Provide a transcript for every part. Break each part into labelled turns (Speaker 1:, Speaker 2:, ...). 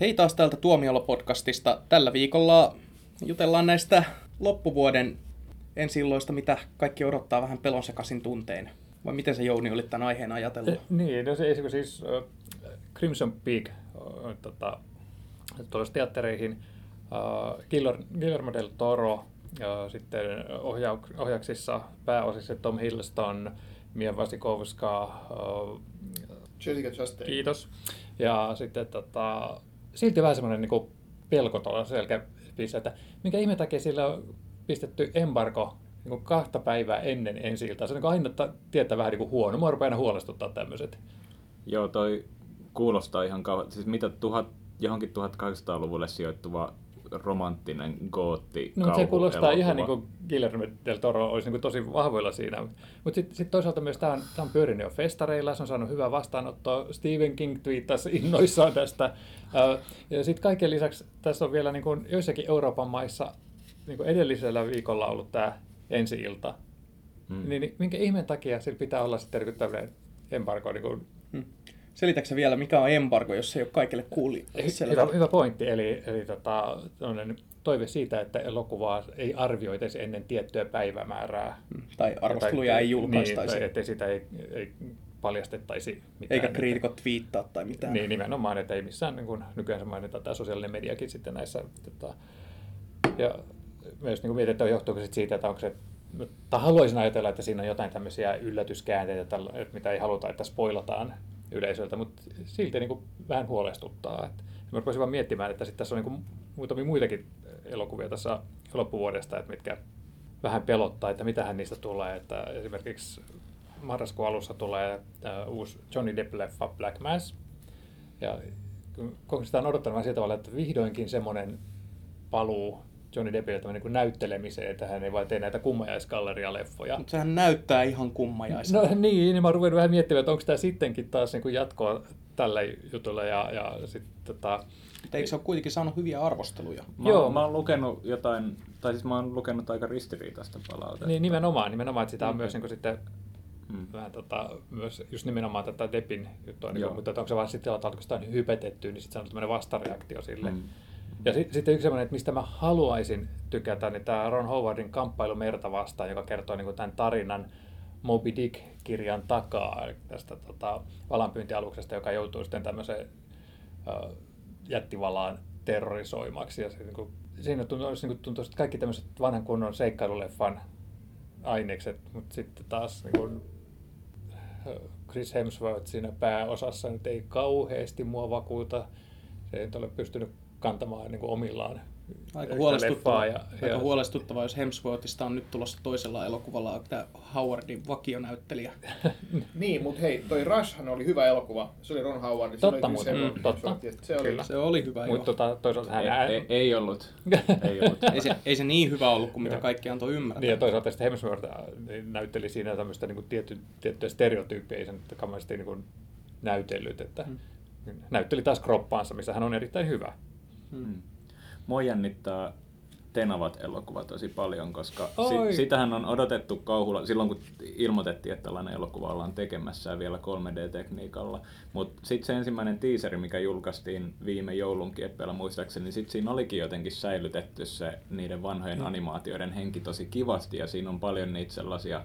Speaker 1: Hei taas täältä Tuomiolla-podcastista. Tällä viikolla jutellaan näistä loppuvuoden ensilloista, mitä kaikki odottaa vähän pelonsekasin tuntein. Vai miten se Jouni oli tämän aiheen ajatellut?
Speaker 2: Eh, niin, no se siis äh, Crimson Peak äh, tota, tuossa teattereihin. Äh, Guillermo del Toro, ja sitten ohjau- ohjauksissa pääosissa Tom Hiddleston, Mia Wasikowska, äh,
Speaker 3: Jessica Chastain.
Speaker 2: Kiitos. Ja sitten tota, silti vähän semmoinen niin pelko tuolla selkäpissä, että minkä ihme takia sillä on pistetty embargo niin kahta päivää ennen ensi iltaa. Se on niin aina tietää vähän niin huono. Mua rupeaa aina huolestuttaa tämmöiset.
Speaker 4: Joo, toi kuulostaa ihan kauan. Siis mitä tuhat, johonkin 1800-luvulle sijoittuva romanttinen gootti
Speaker 2: No, se kuulostaa elokuva. ihan niin kuin Guillermo del Toro olisi niin kuin tosi vahvoilla siinä. Mutta sitten sit toisaalta myös tämä on, on pyörinyt jo festareilla, se on saanut hyvää vastaanottoa. Stephen King twiittasi innoissaan tästä. Ja sitten kaiken lisäksi tässä on vielä niin kuin joissakin Euroopan maissa niin kuin edellisellä viikolla ollut tämä ensi-ilta. Hmm. Niin, niin minkä ihmeen takia sillä pitää olla sitten tämmöinen embargo niin kuin
Speaker 1: Selitätkö vielä, mikä on embargo, jos se ei ole kaikille kuuli?
Speaker 2: Hyvä, hyvä pointti, eli, eli tota, toive siitä, että elokuvaa ei arvioitaisi ennen tiettyä päivämäärää.
Speaker 1: Hmm. Tai arvosteluja tai, ei julkaistaisi.
Speaker 2: Niin, että sitä ei, ei paljastettaisi
Speaker 1: mitään. Eikä kriitikot twiittaa tai mitään.
Speaker 2: Niin, nimenomaan, että ei missään niin kuin nykyään se mainitaan tämä sosiaalinen mediakin sitten näissä. Tota, ja myös niin mietin, että johtuuko siitä, että onko se tai haluaisin ajatella, että siinä on jotain tämmöisiä yllätyskäänteitä, mitä ei haluta, että spoilataan yleisöltä, mutta silti niin kuin vähän huolestuttaa. Että mä rupesin vaan miettimään, että sit tässä on niin kuin muutamia muitakin elokuvia tässä loppuvuodesta, että mitkä vähän pelottaa, että mitähän niistä tulee. Että esimerkiksi marraskuun alussa tulee uh, uusi Johnny Depp-leffa Black Mass. Ja kun sitä on odottanut sillä tavalla, että vihdoinkin semmoinen paluu Johnny Deppille niin näyttelemiseen, että hän ei vain tee näitä kummajaisgalleria-leffoja.
Speaker 1: Mutta sehän näyttää ihan kummajaiselta.
Speaker 2: No niin, niin mä rupesin vähän miettimään, että onko tämä sittenkin taas niin kuin jatkoa tälle jutulle. Ja, ja sit, tota...
Speaker 1: Eikö se ole kuitenkin saanut hyviä arvosteluja?
Speaker 4: Mä, Joo. Mä oon lukenut jotain, tai siis mä oon lukenut aika ristiriitaista palautetta.
Speaker 2: Niin, nimenomaan, nimenomaan, että sitä on mm. myös niin kuin sitten Mm. Vähän tota, myös just nimenomaan tätä Depin juttua, niin kuin, mutta onko se vaan sitten, että sitä on hypetetty, niin sitten se on tämmöinen vastareaktio sille. Mm. Ja sitten sit yksi sellainen, että mistä mä haluaisin tykätä, niin tämä Ron Howardin kamppailu merta vastaan, joka kertoo niin tämän tarinan Moby Dick-kirjan takaa tästä tota, valanpyyntialuksesta, joka joutuu sitten tämmöiseen uh, jättivalaan terrorisoimaksi. Ja se, niin kuin, siinä tuntuu, niin tuntuu, että kaikki tämmöiset vanhan kunnon seikkailuleffan ainekset, mutta sitten taas niin kuin, Chris Hemsworth siinä pääosassa nyt ei kauheasti mua vakuuta. Se ei ole pystynyt kantamaan niin kuin omillaan
Speaker 1: Aika huolestuttavaa, ja, aika ja... huolestuttavaa, jos Hemsworthista on nyt tulossa toisella elokuvalla tämä Howardin vakionäyttelijä.
Speaker 3: niin, mutta hei, toi Rushhan oli hyvä elokuva. Se oli Ron Howard.
Speaker 2: Totta muuten, mm, totta.
Speaker 1: Se oli, se oli hyvä
Speaker 2: Mutta tota, toisaalta hän...
Speaker 4: Ei, ei, ei ollut.
Speaker 1: ei, ollut. ei, se, ei se niin hyvä ollut kuin mitä kaikki antoi ymmärtää.
Speaker 2: Niin, ja toisaalta sitten Hemsworth äh, näytteli siinä tämmöistä niin tietty, tiettyä stereotyyppiä, ei sen kamaisesti niin näytellyt, että mm. näytteli taas kroppaansa, missä hän on erittäin hyvä.
Speaker 4: Hmm. Mua jännittää Tenavat elokuva tosi paljon, koska si- sitähän on odotettu kauhulla silloin, kun ilmoitettiin, että tällainen elokuva ollaan tekemässä vielä 3D-tekniikalla. Mutta sitten se ensimmäinen teaseri, mikä julkaistiin viime joulun kieppeillä muistaakseni, niin sitten siinä olikin jotenkin säilytetty se niiden vanhojen mm. animaatioiden henki tosi kivasti, ja siinä on paljon niitä sellaisia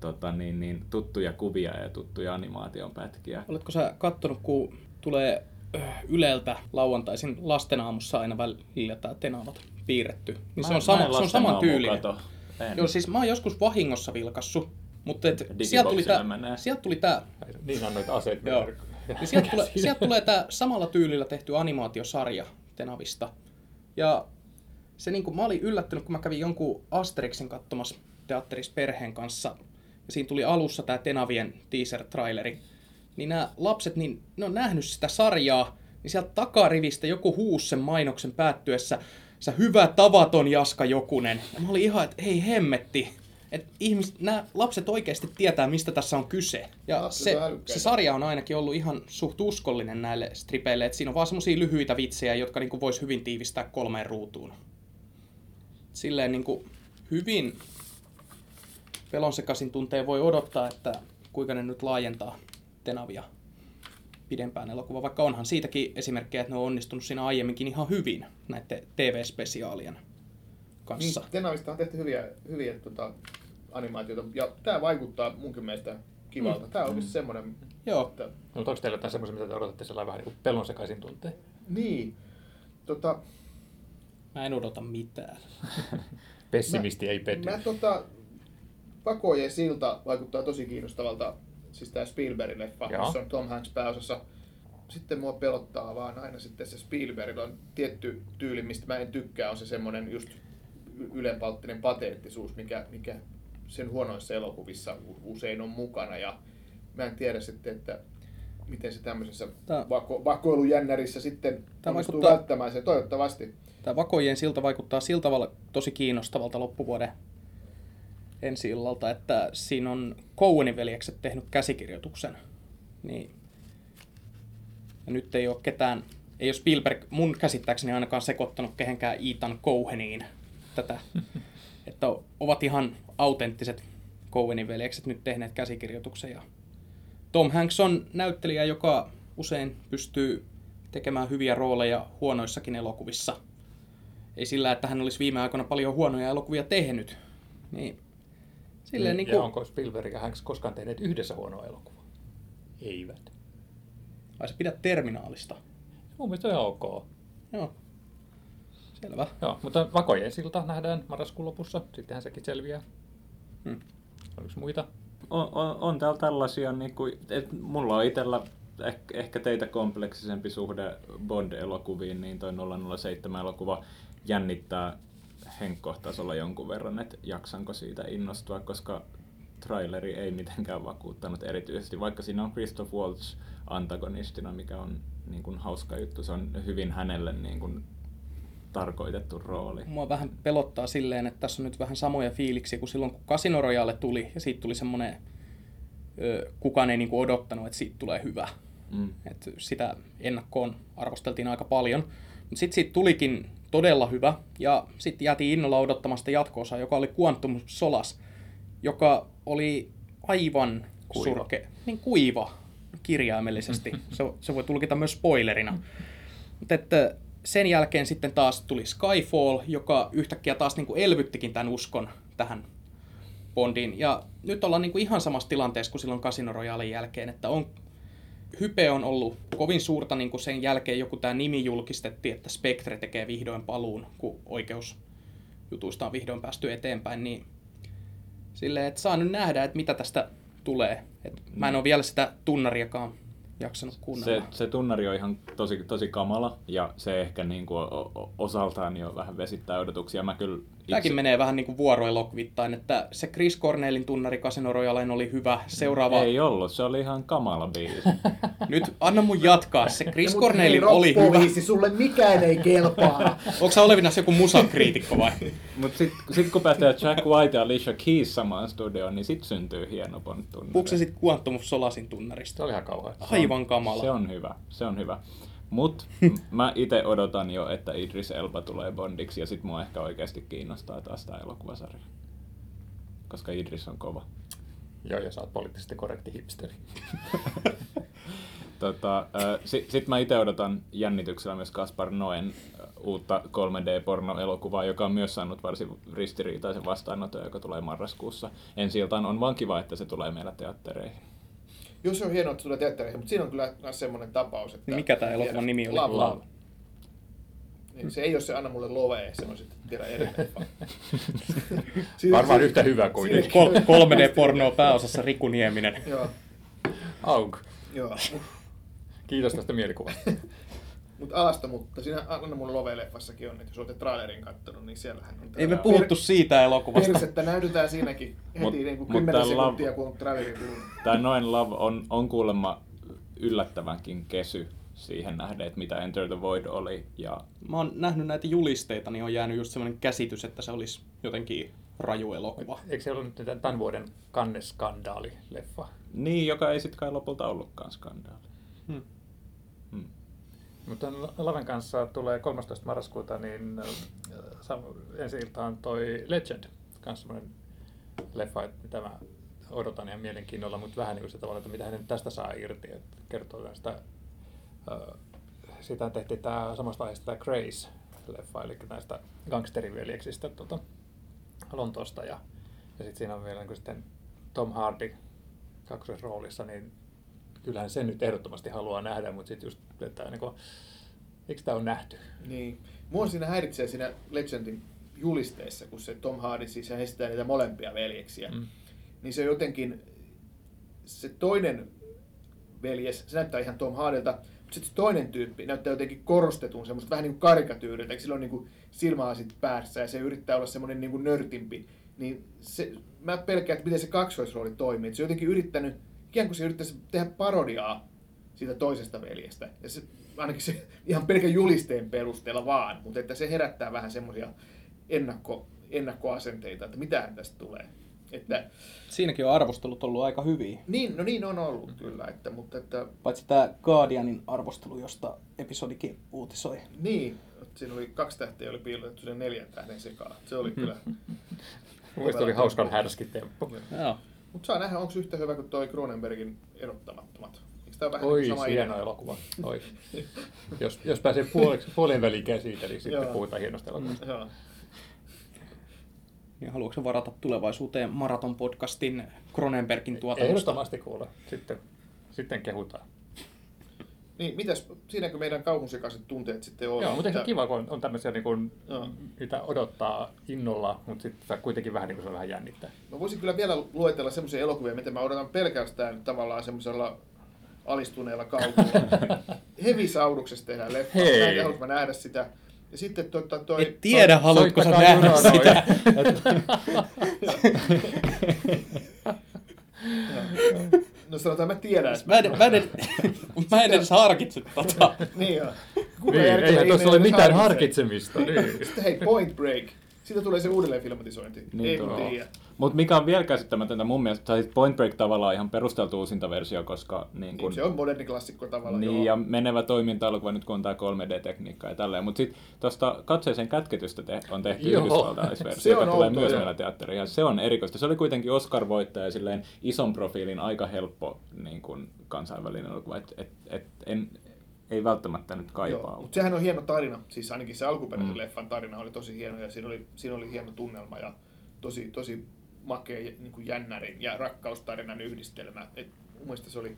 Speaker 4: tota, niin, niin, tuttuja kuvia ja tuttuja animaation pätkiä.
Speaker 1: Oletko sä kattonut, kun tulee Yleltä lauantaisin lastenaamussa aina välillä tämä Tenavat piirretty. Niin se on, sama, se on saman tyylinen. Joo, siis mä oon joskus vahingossa vilkassu, mutta et sieltä tuli tää, sieltä tuli tää...
Speaker 2: Niin on noita aseita.
Speaker 1: Joo. Ja sieltä, tulee, sieltä tulee tää samalla tyylillä tehty animaatiosarja Tenavista. Ja se niin kuin, mä olin yllättynyt, kun mä kävin jonkun Asterixin katsomassa teatterissa perheen kanssa. Ja siinä tuli alussa tämä Tenavien teaser-traileri niin nämä lapset, niin ne on nähnyt sitä sarjaa, niin sieltä takarivistä joku huus sen mainoksen päättyessä, sä hyvä tavaton Jaska Jokunen. Ja mä olin ihan, että hei hemmetti, että ihmiset, nämä lapset oikeasti tietää, mistä tässä on kyse. Ja se, se sarja on ainakin ollut ihan suht uskollinen näille stripeille, että siinä on vaan semmosia lyhyitä vitsejä, jotka niinku vois hyvin tiivistää kolmeen ruutuun. Silleen niinku hyvin pelonsekaisin tunteen voi odottaa, että kuinka ne nyt laajentaa Tenavia pidempään elokuva, vaikka onhan siitäkin esimerkkejä, että ne on onnistunut siinä aiemminkin ihan hyvin näiden TV-spesiaalien kanssa.
Speaker 3: Niin, Tenavista on tehty hyviä, hyviä tota, animaatioita, ja tämä vaikuttaa munkin mielestä kivalta. Tämä on oikeasti semmoinen...
Speaker 1: Joo.
Speaker 3: Että,
Speaker 2: No, mutta onko teillä jotain semmoisia, mitä te odotatte sellainen vähän niin pelon sekaisin tunteen?
Speaker 3: niin, tota,
Speaker 1: Mä en odota mitään.
Speaker 2: Pessimisti ei petty.
Speaker 3: Mä tota, Pakojen silta vaikuttaa tosi kiinnostavalta, siis tää Spielbergin leffa,
Speaker 2: Joo.
Speaker 3: jossa on Tom Hanks pääosassa. Sitten mua pelottaa vaan aina sitten se Spielbergillä on tietty tyyli, mistä mä en tykkää, on se semmonen just ylenpalttinen pateettisuus, mikä, mikä sen huonoissa elokuvissa usein on mukana. Ja mä en tiedä sitten, että miten se tämmöisessä
Speaker 1: Tää-
Speaker 3: vako- vakoilujännärissä sitten
Speaker 1: Tää
Speaker 3: onnistuu
Speaker 1: vaikuttaa-
Speaker 3: välttämään se, toivottavasti.
Speaker 1: Tämä Vakojen silta vaikuttaa sillä tavalla tosi kiinnostavalta loppuvuoden ensi illalta, että siinä on Cowenin veljekset tehnyt käsikirjoituksen. Niin. Ja nyt ei ole ketään, ei ole Spielberg mun käsittääkseni ainakaan sekoittanut kehenkään Ethan Coheniin tätä. että ovat ihan autenttiset Cowenin veljekset nyt tehneet käsikirjoituksen. Ja Tom Hanks on näyttelijä, joka usein pystyy tekemään hyviä rooleja huonoissakin elokuvissa. Ei sillä, että hän olisi viime aikoina paljon huonoja elokuvia tehnyt. Niin, silleen niin
Speaker 2: ja
Speaker 1: kuin,
Speaker 2: onko Spielberg ja Hanks koskaan tehneet yhdessä huonoa elokuvaa? Eivät.
Speaker 1: ai sä pidät terminaalista.
Speaker 2: Mun mielestä on ihan ok.
Speaker 1: Joo. Selvä.
Speaker 2: Joo, mutta Vakojen silta nähdään marraskuun lopussa. Sittenhän sekin selviää.
Speaker 1: Hmm.
Speaker 2: Oliko muita?
Speaker 4: On, on, on täällä tällaisia, niin kuin, että mulla on itsellä ehkä, ehkä teitä kompleksisempi suhde Bond-elokuviin, niin toi 007-elokuva jännittää henkkohtasolla jonkun verran, että jaksanko siitä innostua, koska traileri ei mitenkään vakuuttanut erityisesti, vaikka siinä on Christoph Waltz antagonistina, mikä on niin kuin, hauska juttu. Se on hyvin hänelle niin kuin, tarkoitettu rooli.
Speaker 1: Mua vähän pelottaa silleen, että tässä on nyt vähän samoja fiiliksiä kuin silloin, kun Casino Royale tuli. Ja siitä tuli semmoinen, kukaan ei niinku odottanut, että siitä tulee hyvä.
Speaker 4: Mm.
Speaker 1: Et sitä ennakkoon arvosteltiin aika paljon. Mutta sitten siitä tulikin todella hyvä. Ja sitten jäätiin innolla odottamasta jatko joka oli Quantum Solas, joka oli aivan
Speaker 2: Kuiva.
Speaker 1: surke, niin kuiva kirjaimellisesti. se, se voi tulkita myös spoilerina. Mutta että sen jälkeen sitten taas tuli Skyfall, joka yhtäkkiä taas niin kuin elvyttikin tämän uskon tähän Bondiin. Ja nyt ollaan niin kuin ihan samassa tilanteessa kuin silloin Casino Royalen jälkeen, että on, hype on ollut kovin suurta niin kuin sen jälkeen joku tämä nimi julkistettiin, että Spectre tekee vihdoin paluun, kun oikeusjutuista on vihdoin päästy eteenpäin, niin silleen, että saa nyt nähdä, että mitä tästä tulee. Et mä en ole vielä sitä tunnariakaan jaksanut kuunnella.
Speaker 4: Se, se tunnari on ihan tosi, tosi kamala ja se ehkä niin kuin osaltaan jo vähän vesittää odotuksia. Mä kyllä
Speaker 1: Tämäkin menee vähän niin kuin vuoroelokuvittain, että se Chris Cornellin tunnari Casino Royalen oli hyvä. Seuraava...
Speaker 4: Ei ollut, se oli ihan kamala biisi.
Speaker 1: Nyt anna mun jatkaa. Se Chris Cornellin oli hyvä.
Speaker 3: sulle mikään ei kelpaa.
Speaker 1: Onko sä Olevinas joku musakriitikko vai?
Speaker 4: Mutta sitten sit kun pääsee Jack White ja Alicia Keys samaan studioon, niin sitten syntyy hieno Bond-tunnari.
Speaker 1: Puhutko sä sit Quantum of Solasin tunnarista?
Speaker 2: Se oli ihan kauhea.
Speaker 1: Aivan kamala.
Speaker 4: Se on hyvä, se on hyvä. Mut mä itse odotan jo, että Idris Elba tulee Bondiksi ja sit mua ehkä oikeasti kiinnostaa taas tää elokuvasarja. Koska Idris on kova.
Speaker 2: Joo, ja sä oot poliittisesti korrekti hipsteri.
Speaker 4: Tota, Sitten sit mä itse odotan jännityksellä myös Kaspar Noen uutta 3D-porno-elokuvaa, joka on myös saanut varsin ristiriitaisen vastaanoton, joka tulee marraskuussa. Ensi on vaan kiva, että se tulee meillä teattereihin.
Speaker 3: Jos se on hienoa, että se tulee teattereihin, mutta siinä on kyllä myös semmoinen tapaus, että...
Speaker 1: Niin mikä tää elokuvan nimi oli?
Speaker 3: Love.
Speaker 1: Love.
Speaker 3: Niin, se ei ole se Anna mulle lovee, se on sitten tiedä eri leffa. Siinä-
Speaker 2: Varmaan
Speaker 3: siinä-
Speaker 2: yhtä hyvä
Speaker 3: siinä-
Speaker 2: kuitenkin.
Speaker 1: Kol- 3D-pornoa pääosassa Riku Nieminen.
Speaker 3: Joo,
Speaker 2: Auk.
Speaker 3: joo.
Speaker 2: Kiitos tästä mielikuvasta.
Speaker 3: Mutta alasta, mutta siinä Anna mulle lovee-leffassakin on, että jos olette trailerin kattonut, niin siellähän on...
Speaker 1: Ei me puhuttu siitä elokuvasta.
Speaker 3: Persettä näytetään siinäkin heti
Speaker 4: Mut-
Speaker 3: niin kuin
Speaker 4: mut
Speaker 3: 10
Speaker 4: tää
Speaker 3: sekuntia,
Speaker 4: Love-
Speaker 3: kun on trailerin kulunut.
Speaker 4: Tämä Noen Love on, on kuulemma yllättävänkin kesy siihen nähden, että mitä Enter the Void oli. Ja
Speaker 1: Mä oon nähnyt näitä julisteita, niin on jäänyt just semmoinen käsitys, että se olisi jotenkin raju elokuva.
Speaker 2: Eikö se ollut nyt tämän vuoden kanneskandaali-leffa?
Speaker 4: niin, joka ei sitten kai lopulta ollutkaan skandaali.
Speaker 1: Hmm.
Speaker 2: Mutta Laven kanssa tulee 13. marraskuuta, niin äh, ensi iltaan toi Legend, myös semmoinen leffa, mitä mä odotan ihan mielenkiinnolla, mutta vähän niin kuin se tavalla, että mitä hän nyt tästä saa irti, että kertoo näistä Sitä tehtiin tämä samasta aiheesta tämä Grace-leffa, eli näistä gangsteriveljeksistä tuota, Lontoosta. Ja, ja sitten siinä on vielä niin sitten Tom Hardy roolissa, niin kyllähän sen nyt ehdottomasti haluaa nähdä, mutta sitten just, että niin kuin, eikö tämä on nähty?
Speaker 3: Niin. Mua siinä häiritsee siinä Legendin julisteessa, kun se Tom Hardy siis esittää niitä molempia veljeksiä. Mm. Niin se jotenkin, se toinen veljes, se näyttää ihan Tom Hardilta, mutta sitten toinen tyyppi näyttää jotenkin korostetun, semmoista vähän niin kuin karikatyyriltä, sillä on niin kuin silmälasit päässä ja se yrittää olla semmoinen niin kuin nörtimpi. Niin se, mä pelkään, että miten se kaksoisrooli toimii. Että se on jotenkin yrittänyt, ikään kuin se yrittäisi tehdä parodiaa siitä toisesta veljestä. Ja se, ainakin se ihan pelkän julisteen perusteella vaan, mutta että se herättää vähän semmoisia ennakko, ennakkoasenteita, että mitähän tästä tulee. Että,
Speaker 1: Siinäkin on arvostelut ollut aika hyviä.
Speaker 3: Niin, no niin on ollut kyllä. Että, mutta että,
Speaker 1: Paitsi tämä Guardianin arvostelu, josta episodikin uutisoi.
Speaker 3: Niin, siinä oli kaksi tähteä, oli piilotettu sinne neljän tähden sekaan. Se oli kyllä...
Speaker 2: Mielestäni oli hauskan härski temppu.
Speaker 1: Joo.
Speaker 3: Mutta saa nähdä, onko yhtä hyvä kuin toi Cronenbergin erottamattomat. Eikö tämä vähän
Speaker 2: Oi,
Speaker 3: sama
Speaker 2: hieno
Speaker 3: idea?
Speaker 2: elokuva. Oi. jos, jos pääsee puoleksi, puolen väliin käsitä, niin sitten
Speaker 3: Joo.
Speaker 2: puhutaan hienosta elokuvasta.
Speaker 3: Joo.
Speaker 1: Niin haluatko varata tulevaisuuteen Maraton podcastin Cronenbergin tuotannosta?
Speaker 2: Ehdottomasti kuule. Sitten, sitten kehutaan.
Speaker 3: Niin, mitäs, siinäkö meidän kauhunsekaiset tunteet sitten on?
Speaker 2: Joo, mutta
Speaker 3: Että-
Speaker 2: kiva, kun on, on tämmöisiä, niin kuin,
Speaker 3: Joo.
Speaker 2: mitä odottaa innolla, mutta sitten kuitenkin vähän niin kuin se vähän jännittää.
Speaker 3: Mä voisin kyllä vielä luetella semmoisia elokuvia, mitä mä odotan pelkästään tavallaan semmoisella alistuneella kauhulla. Hevisauduksesta tehdään leffa.
Speaker 2: Hei.
Speaker 3: Mä en nähdä sitä. Ja sitten tota, toi...
Speaker 1: Et tiedä, haluatko sä nähdä sitä.
Speaker 3: No sanotaan, mä tiedän.
Speaker 1: Mä en, mä en, mä en edes harkitse tota.
Speaker 3: Niin joo. Kuka
Speaker 2: Niin,
Speaker 3: järkevä
Speaker 2: eihän tuossa ole mitään harkitsemista. Niin.
Speaker 3: Sitten hei, Point Break. Siitä tulee se uudelleen filmatisointi.
Speaker 4: Niin
Speaker 3: Ei tiedä.
Speaker 4: Mutta mikä on vielä käsittämätöntä mun mielestä, tai Point Break tavallaan ihan perusteltu uusinta versio, koska niin kun,
Speaker 3: Niin, se on moderni klassikko tavallaan.
Speaker 4: niin,
Speaker 3: joo.
Speaker 4: ja menevä toiminta-elokuva nyt kun on tämä 3D-tekniikka ja tälleen. Mutta sitten tuosta katseeseen kätketystä te- on tehty
Speaker 2: Joo.
Speaker 3: on
Speaker 4: joka tulee
Speaker 3: outoa,
Speaker 4: myös
Speaker 3: joo.
Speaker 4: meillä teatteriin. Ja se on erikoista. Se oli kuitenkin Oscar-voittaja ja silleen ison profiilin aika helppo niin kun kansainvälinen elokuva. Et, et, et, en, ei välttämättä nyt kaipaa.
Speaker 3: Joo, mutta sehän on hieno tarina. Siis ainakin se alkuperäisen
Speaker 4: Mm.
Speaker 3: leffan tarina oli tosi hieno ja siinä oli, siinä oli hieno tunnelma ja tosi, tosi makea niin kuin jännärin ja rakkaustarinan yhdistelmä. Et mun mielestä se oli,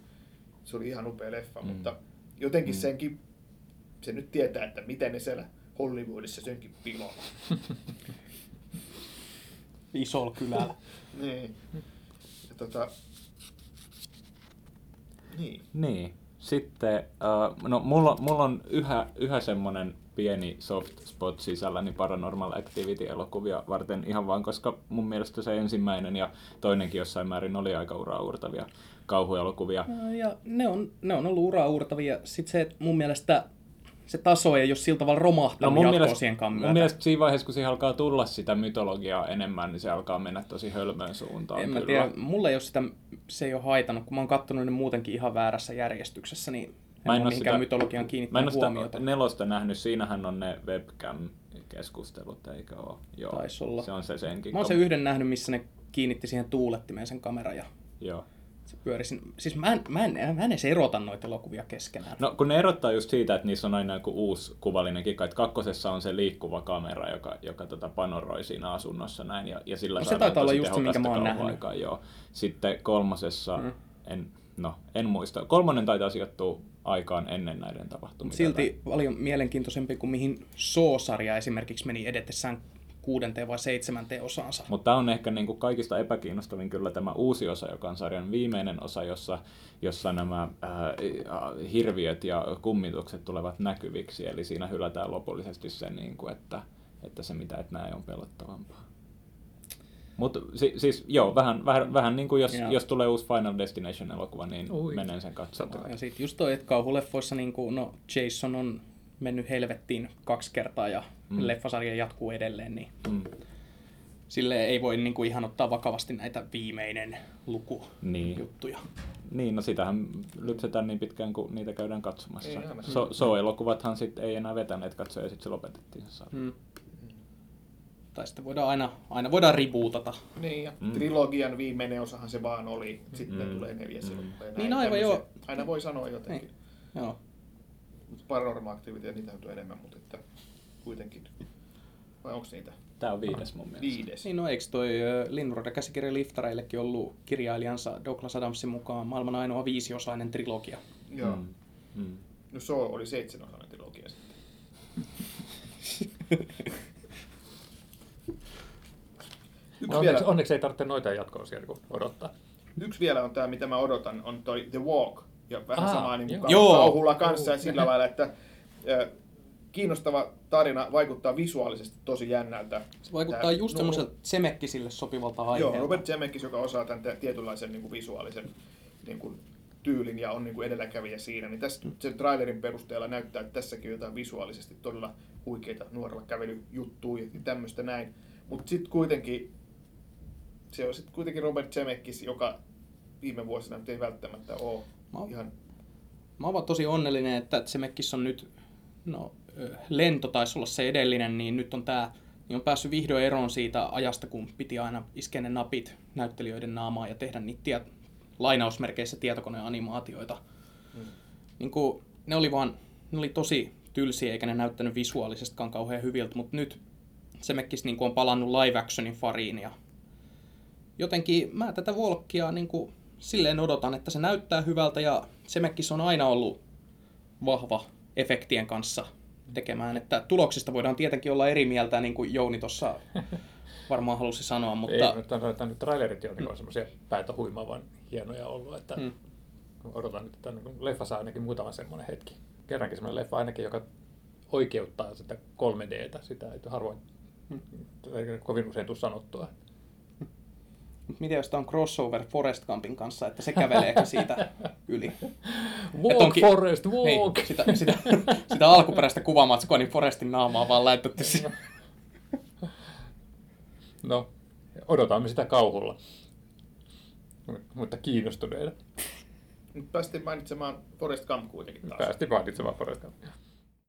Speaker 3: se oli ihan upea leffa,
Speaker 4: Mm.
Speaker 3: mutta jotenkin
Speaker 4: Mm.
Speaker 3: senkin, se nyt tietää, että miten ne siellä Hollywoodissa senkin pilaa.
Speaker 1: Isolla kylällä.
Speaker 3: niin. Ja tota, niin.
Speaker 4: Niin. Sitten, uh, no mulla, mulla on yhä, yhä semmoinen pieni soft spot sisälläni Paranormal Activity-elokuvia varten ihan vaan, koska mun mielestä se ensimmäinen ja toinenkin jossain määrin oli aika uraurtavia kauhuelokuvia.
Speaker 1: Ja ne on, ne on ollut uraa uurtavia. Sitten se, että mun mielestä se taso ei ole sillä tavalla romahtanut
Speaker 4: No mun mielestä,
Speaker 1: myötä.
Speaker 4: mun mielestä siinä vaiheessa, kun siihen alkaa tulla sitä mytologiaa enemmän, niin se alkaa mennä tosi hölmön suuntaan.
Speaker 1: en mä
Speaker 4: kyllä.
Speaker 1: tiedä, mulle ei ole sitä, se ei ole haitannut, kun mä oon kattonut ne muutenkin ihan väärässä järjestyksessä, niin en,
Speaker 4: Mä en
Speaker 1: ole
Speaker 4: sitä-
Speaker 1: mytologian
Speaker 4: Mä en
Speaker 1: huomiota.
Speaker 4: nelosta nähnyt, siinähän on ne webcam-keskustelut, eikö ole? Joo,
Speaker 1: Taisi olla.
Speaker 4: Se on se senkin.
Speaker 1: Mä oon sen yhden nähnyt, missä ne kiinnitti siihen tuulettimeen sen kamera ja
Speaker 4: Joo.
Speaker 1: Se pyöri siinä. Siis mä en, mä, en, mä en edes erota noita elokuvia keskenään.
Speaker 4: No kun ne erottaa just siitä, että niissä on aina joku uusi kuvallinen kikka, että kakkosessa on se liikkuva kamera, joka, joka tota panoroi siinä asunnossa näin, ja, ja sillä
Speaker 1: No se taitaa olla just se, minkä mä oon nähnyt.
Speaker 4: Joo. Sitten kolmosessa,
Speaker 1: Mm.
Speaker 4: en, no en muista, kolmonen taitaa sijoittua aikaan ennen näiden tapahtumia.
Speaker 1: Silti paljon mielenkiintoisempi kuin mihin Soo-sarja esimerkiksi meni edetessään kuudenteen vai seitsemänteen osaansa.
Speaker 4: Mutta tämä on ehkä niinku kaikista epäkiinnostavin kyllä tämä uusi osa, joka on sarjan viimeinen osa, jossa, jossa nämä ää, hirviöt ja kummitukset tulevat näkyviksi. Eli siinä hylätään lopullisesti se, niinku, että, että se mitä et näe on pelottavampaa. Mutta si, siis joo, vähän, vähän, vähän niin kuin jos, jos tulee uusi Final Destination-elokuva, niin
Speaker 2: Ui.
Speaker 4: menen sen katsomaan.
Speaker 1: Ja sitten just toi, että kauhuleffoissa niin kuin, no Jason on mennyt helvettiin kaksi kertaa ja
Speaker 4: Mm.
Speaker 1: leffasarja jatkuu edelleen, niin
Speaker 4: Mm.
Speaker 1: sille ei voi niin kuin ihan ottaa vakavasti näitä viimeinen luku
Speaker 4: Niin.
Speaker 1: juttuja.
Speaker 4: Niin, no sitähän lypsetään niin pitkään, kun niitä käydään katsomassa. So, So-elokuvathan sitten ei enää vetäneet katsoja ja sitten se lopetettiin. se sarja.
Speaker 1: Mm. Tai sitten voidaan aina, aina voidaan ribuutata.
Speaker 3: Niin, ja
Speaker 4: Mm.
Speaker 3: trilogian viimeinen osahan se vaan oli. Sitten
Speaker 4: Mm.
Speaker 3: tulee neljäs
Speaker 4: Mm.
Speaker 3: elokuva ja
Speaker 1: Niin aivan, joo.
Speaker 3: Aina voi sanoa jotenkin.
Speaker 1: Joo.
Speaker 3: Paranormal Activity, niitä on enemmän, mutta että kuitenkin. Vai onko niitä?
Speaker 4: Tämä on viides mun mielestä.
Speaker 3: Viides.
Speaker 1: Niin no eikö toi Linnunradan käsikirja Liftareillekin ollut kirjailijansa Douglas Adamsin mukaan maailman ainoa viisiosainen trilogia?
Speaker 3: Joo.
Speaker 4: Mm. Mm.
Speaker 3: No se oli seitsemänosainen trilogia sitten. Yksi,
Speaker 2: No,
Speaker 3: vielä,
Speaker 2: onneksi, onneksi ei tarvitse noita jatkoa siellä kun odottaa.
Speaker 3: yksi vielä on tämä, mitä mä odotan, on toi The Walk. Ja vähän
Speaker 2: Aa,
Speaker 3: samaa niin
Speaker 2: joo.
Speaker 1: Joo.
Speaker 3: kauhulla kanssa ja sillä lailla, että kiinnostava tarina vaikuttaa visuaalisesti tosi jännältä.
Speaker 1: Se vaikuttaa
Speaker 3: Tää-
Speaker 1: just
Speaker 3: no,
Speaker 1: semmoiselta semekkisille sopivalta
Speaker 3: Joo,
Speaker 1: aiheelta.
Speaker 3: Robert Zemeckis, joka osaa tämän te- tietynlaisen niin kuin visuaalisen niin kuin, tyylin ja on niin kuin edelläkävijä siinä, niin tässä sen trailerin perusteella näyttää, että tässäkin on jotain visuaalisesti todella huikeita nuorella kävelyjuttuja ja tämmöistä näin. Mutta sitten kuitenkin, se on sitten kuitenkin Robert Zemeckis, joka viime vuosina nyt ei välttämättä ole
Speaker 1: Mä oon-
Speaker 3: ihan...
Speaker 1: Mä oon tosi onnellinen, että Zemeckis on nyt, no lento taisi olla se edellinen, niin nyt on tää, niin on päässyt vihdoin eroon siitä ajasta, kun piti aina iskeä ne napit näyttelijöiden naamaan ja tehdä niitä tiet, lainausmerkeissä tietokoneanimaatioita.
Speaker 3: Mm.
Speaker 1: Niin kuin, ne oli vaan, ne oli tosi tylsiä eikä ne näyttänyt visuaalisestikaan kauhean hyviltä, mutta nyt Zemeckis niin kuin on palannut live actionin fariin ja jotenkin mä tätä Volkkia niin kuin silleen odotan, että se näyttää hyvältä ja Zemeckis on aina ollut vahva efektien kanssa tekemään, että tuloksista voidaan tietenkin olla eri mieltä, niin kuin Jouni tuossa varmaan halusi sanoa,
Speaker 2: Mutta... Ei, mutta on, että nyt trailerit jo mm. on semmoisia päätä huimaavan hienoja ollut, että
Speaker 1: Mm.
Speaker 2: mm. odotan nyt, että niin leffa saa ainakin muutaman semmoinen hetki. Kerrankin semmoinen leffa ainakin, joka oikeuttaa sitä 3Dtä, sitä ei harvoin
Speaker 1: Mm.
Speaker 2: kovin usein tule sanottua.
Speaker 1: Mut miten jos tämä on crossover Forest Gumpin kanssa, että se käveleekin siitä yli?
Speaker 2: Walk,
Speaker 1: onkin-
Speaker 2: Forest, walk!
Speaker 1: Niin, sitä, sitä, sitä alkuperäistä kuvamatskoa, niin Forestin naamaa vaan laitettu siihen.
Speaker 2: No, odotamme sitä kauhulla. Mutta kiinnostuneena.
Speaker 3: Nyt päästiin mainitsemaan Forest Gump kuitenkin taas.
Speaker 2: Päästiin mainitsemaan Forest Gumpia.